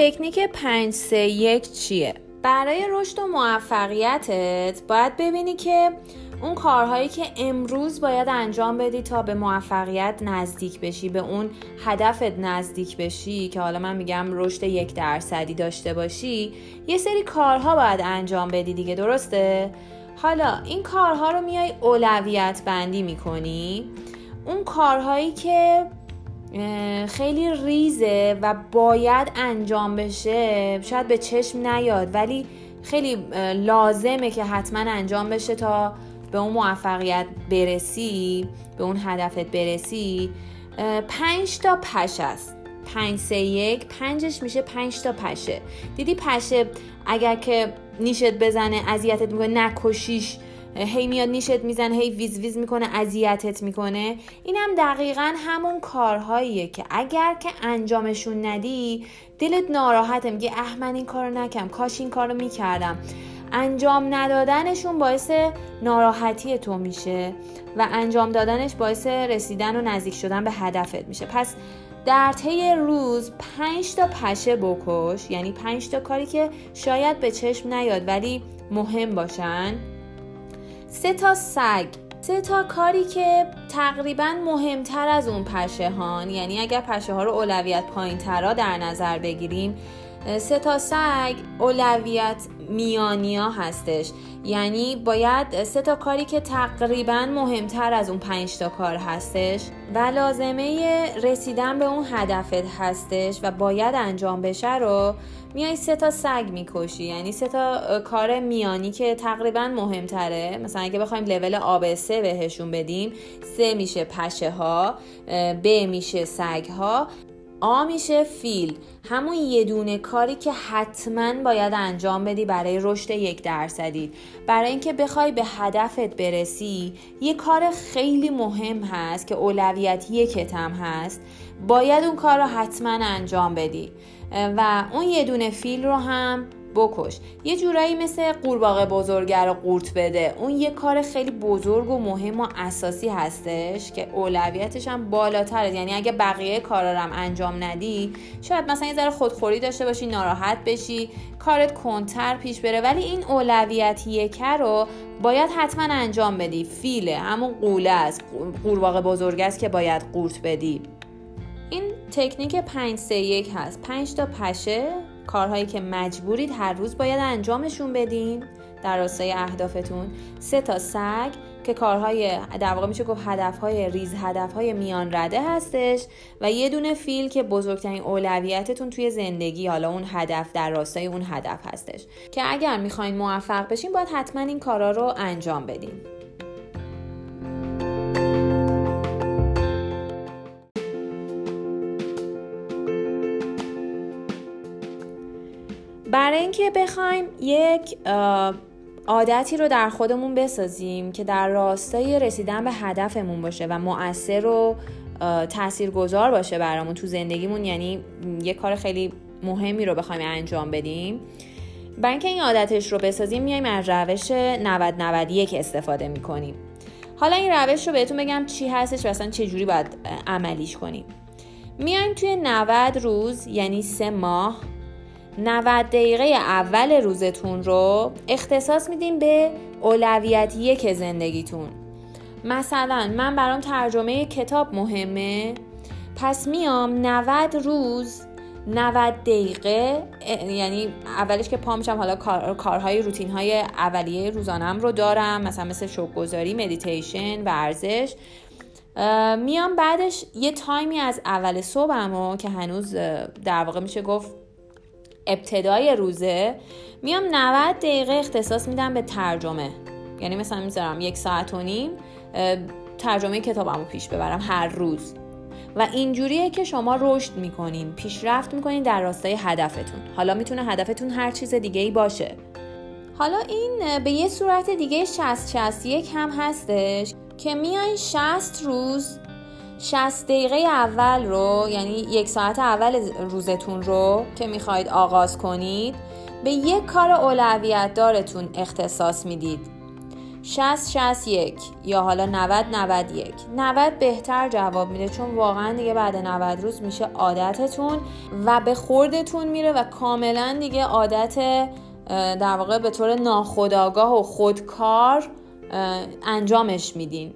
تکنیک 5 3 1 چیه؟ برای رشد و موفقیتت باید ببینی که اون کارهایی که امروز باید انجام بدی تا به موفقیت نزدیک بشی به اون هدفت نزدیک بشی که حالا من میگم رشد یک درصدی داشته باشی یه سری کارها باید انجام بدی دیگه درسته؟ حالا این کارها رو میای اولویت بندی می‌کنی. اون کارهایی که خیلی ریزه و باید انجام بشه. شاید به چشم نیاد ولی خیلی لازمه که حتما انجام بشه تا به اون موفقیت برسی به اون هدفت برسی. پنج تا پش است. پنج سه یک پنجش میشه پنج تا پشه. دیدی پشه اگر که نیشت بزنه اذیتت می‌کنه نکشیش هی میاد نیشت می‌زنه هی ویز ویز می‌کنه اذیتت می‌کنه. این هم دقیقا همون کارهاییه که اگر که انجامشون ندی دلت ناراحته میگه اه من این کارو نکم کاش این کارو می‌کردم. انجام ندادنشون باعث ناراحتی تو میشه و انجام دادنش باعث رسیدن و نزدیک شدن به هدفت میشه. پس در طی روز پنج تا پشه بکش یعنی پنج تا کاری که شاید به چشم نیاد ولی مهم باشن. سه تا سگ. سه تا کاری که تقریبا مهمتر از اون پشه هان یعنی اگر پشه ها رو اولویت پایین ترا در نظر بگیریم سه تا سگ اولویت میانیا هستش. یعنی باید سه تا کاری که تقریبا مهمتر از اون پنج تا کار هستش و لازمه رسیدن به اون هدفت هستش و باید انجام بشه رو میای سه تا سگ می‌کشی. یعنی سه تا کار میانی که تقریبا مهمتره. مثلا اگه بخوایم لول آب سه بهشون بدیم سه میشه پشه ها ب میشه سگ ها. آ میشه فیل. همون یه دونه کاری که حتما باید انجام بدی برای رشد یک درصدی. برای اینکه بخوای به هدفت برسی یه کار خیلی مهم هست که اولویت یکت هم هست. باید اون کار رو حتما انجام بدی. و اون یه دونه فیل رو هم بکش. یه جورایی مثل قورباغه بزرگه رو قورت بده. اون یه کار خیلی بزرگ و مهم و اساسی هستش که اولویتش هم بالاتره. یعنی اگه بقیه کارا هم انجام ندی شاید مثلا یه ذره خودخوری داشته باشی ناراحت بشی کارت کنتر پیش بره. ولی این اولویت یکه رو باید حتما انجام بدی. فیله. همون قوله است. قورباغه بزرگ است که باید قورت بدی. این تکنیک 5 3 1 هست. 5 تا پشه. کارهایی که مجبورید هر روز باید انجامشون بدین. در راستای اهدافتون سه تا سگ که کارهای در واقع میشه گفت هدفهای ریز هدفهای میان رده هستش و یه دونه فیل که بزرگترین اولویتتون توی زندگی حالا اون هدف در راستای اون هدف هستش. که اگر می‌خواین موفق بشین باید حتما این کارا رو انجام بدین. برای اینکه بخوایم یک عادتی رو در خودمون بسازیم که در راستای رسیدن به هدفمون باشه و مؤثر و تاثیرگذار باشه برامون تو زندگیمون یعنی یه کار خیلی مهمی رو بخوایم انجام بدیم. برای اینکه این عادتش رو بسازیم میایم از روش 90 91 استفاده می‌کنیم. حالا این روش رو بهتون بگم چی هستش و اصلا چه جوری باید عملیش کنیم. میایم توی 90 روز یعنی سه ماه 90 دقیقه اول روزتون رو اختصاص میدیم به اولویت یک زندگیتون. مثلا من برام ترجمه کتاب مهمه. پس میام 90 روز 90 دقیقه یعنی اولش که پا میشم حالا کار، کارهای روتین های اولیه روزانم رو دارم مثلا مثل شکرگزاری مدیتیشن ورزش میام بعدش یه تایمی از اول صبحم که هنوز در واقع میشه گفت ابتدای روزه میام 90 دقیقه اختصاص میدم به ترجمه. یعنی مثلا می‌ذارم یک ساعت و نیم ترجمه کتابمو پیش ببرم هر روز. و اینجوریه که شما رشد می‌کنین پیشرفت می‌کنین در راستای هدفتون. حالا می‌تونه هدفتون هر چیز دیگه ای باشه. حالا این به یه صورت دیگه 60 61 هم هستش که میایین 60 روز 60 دقیقه اول رو یعنی یک ساعت اول روزتون رو که می‌خواید آغاز کنید به یک کار اولویت دارتون اختصاص می‌دید. 60 61 یا حالا 90 91 90 بهتر جواب میده چون واقعا دیگه بعد 90 روز میشه عادتتون و به خوردتون میره و کاملا دیگه عادت در واقع به طور ناخودآگاه و خودکار انجامش میدین.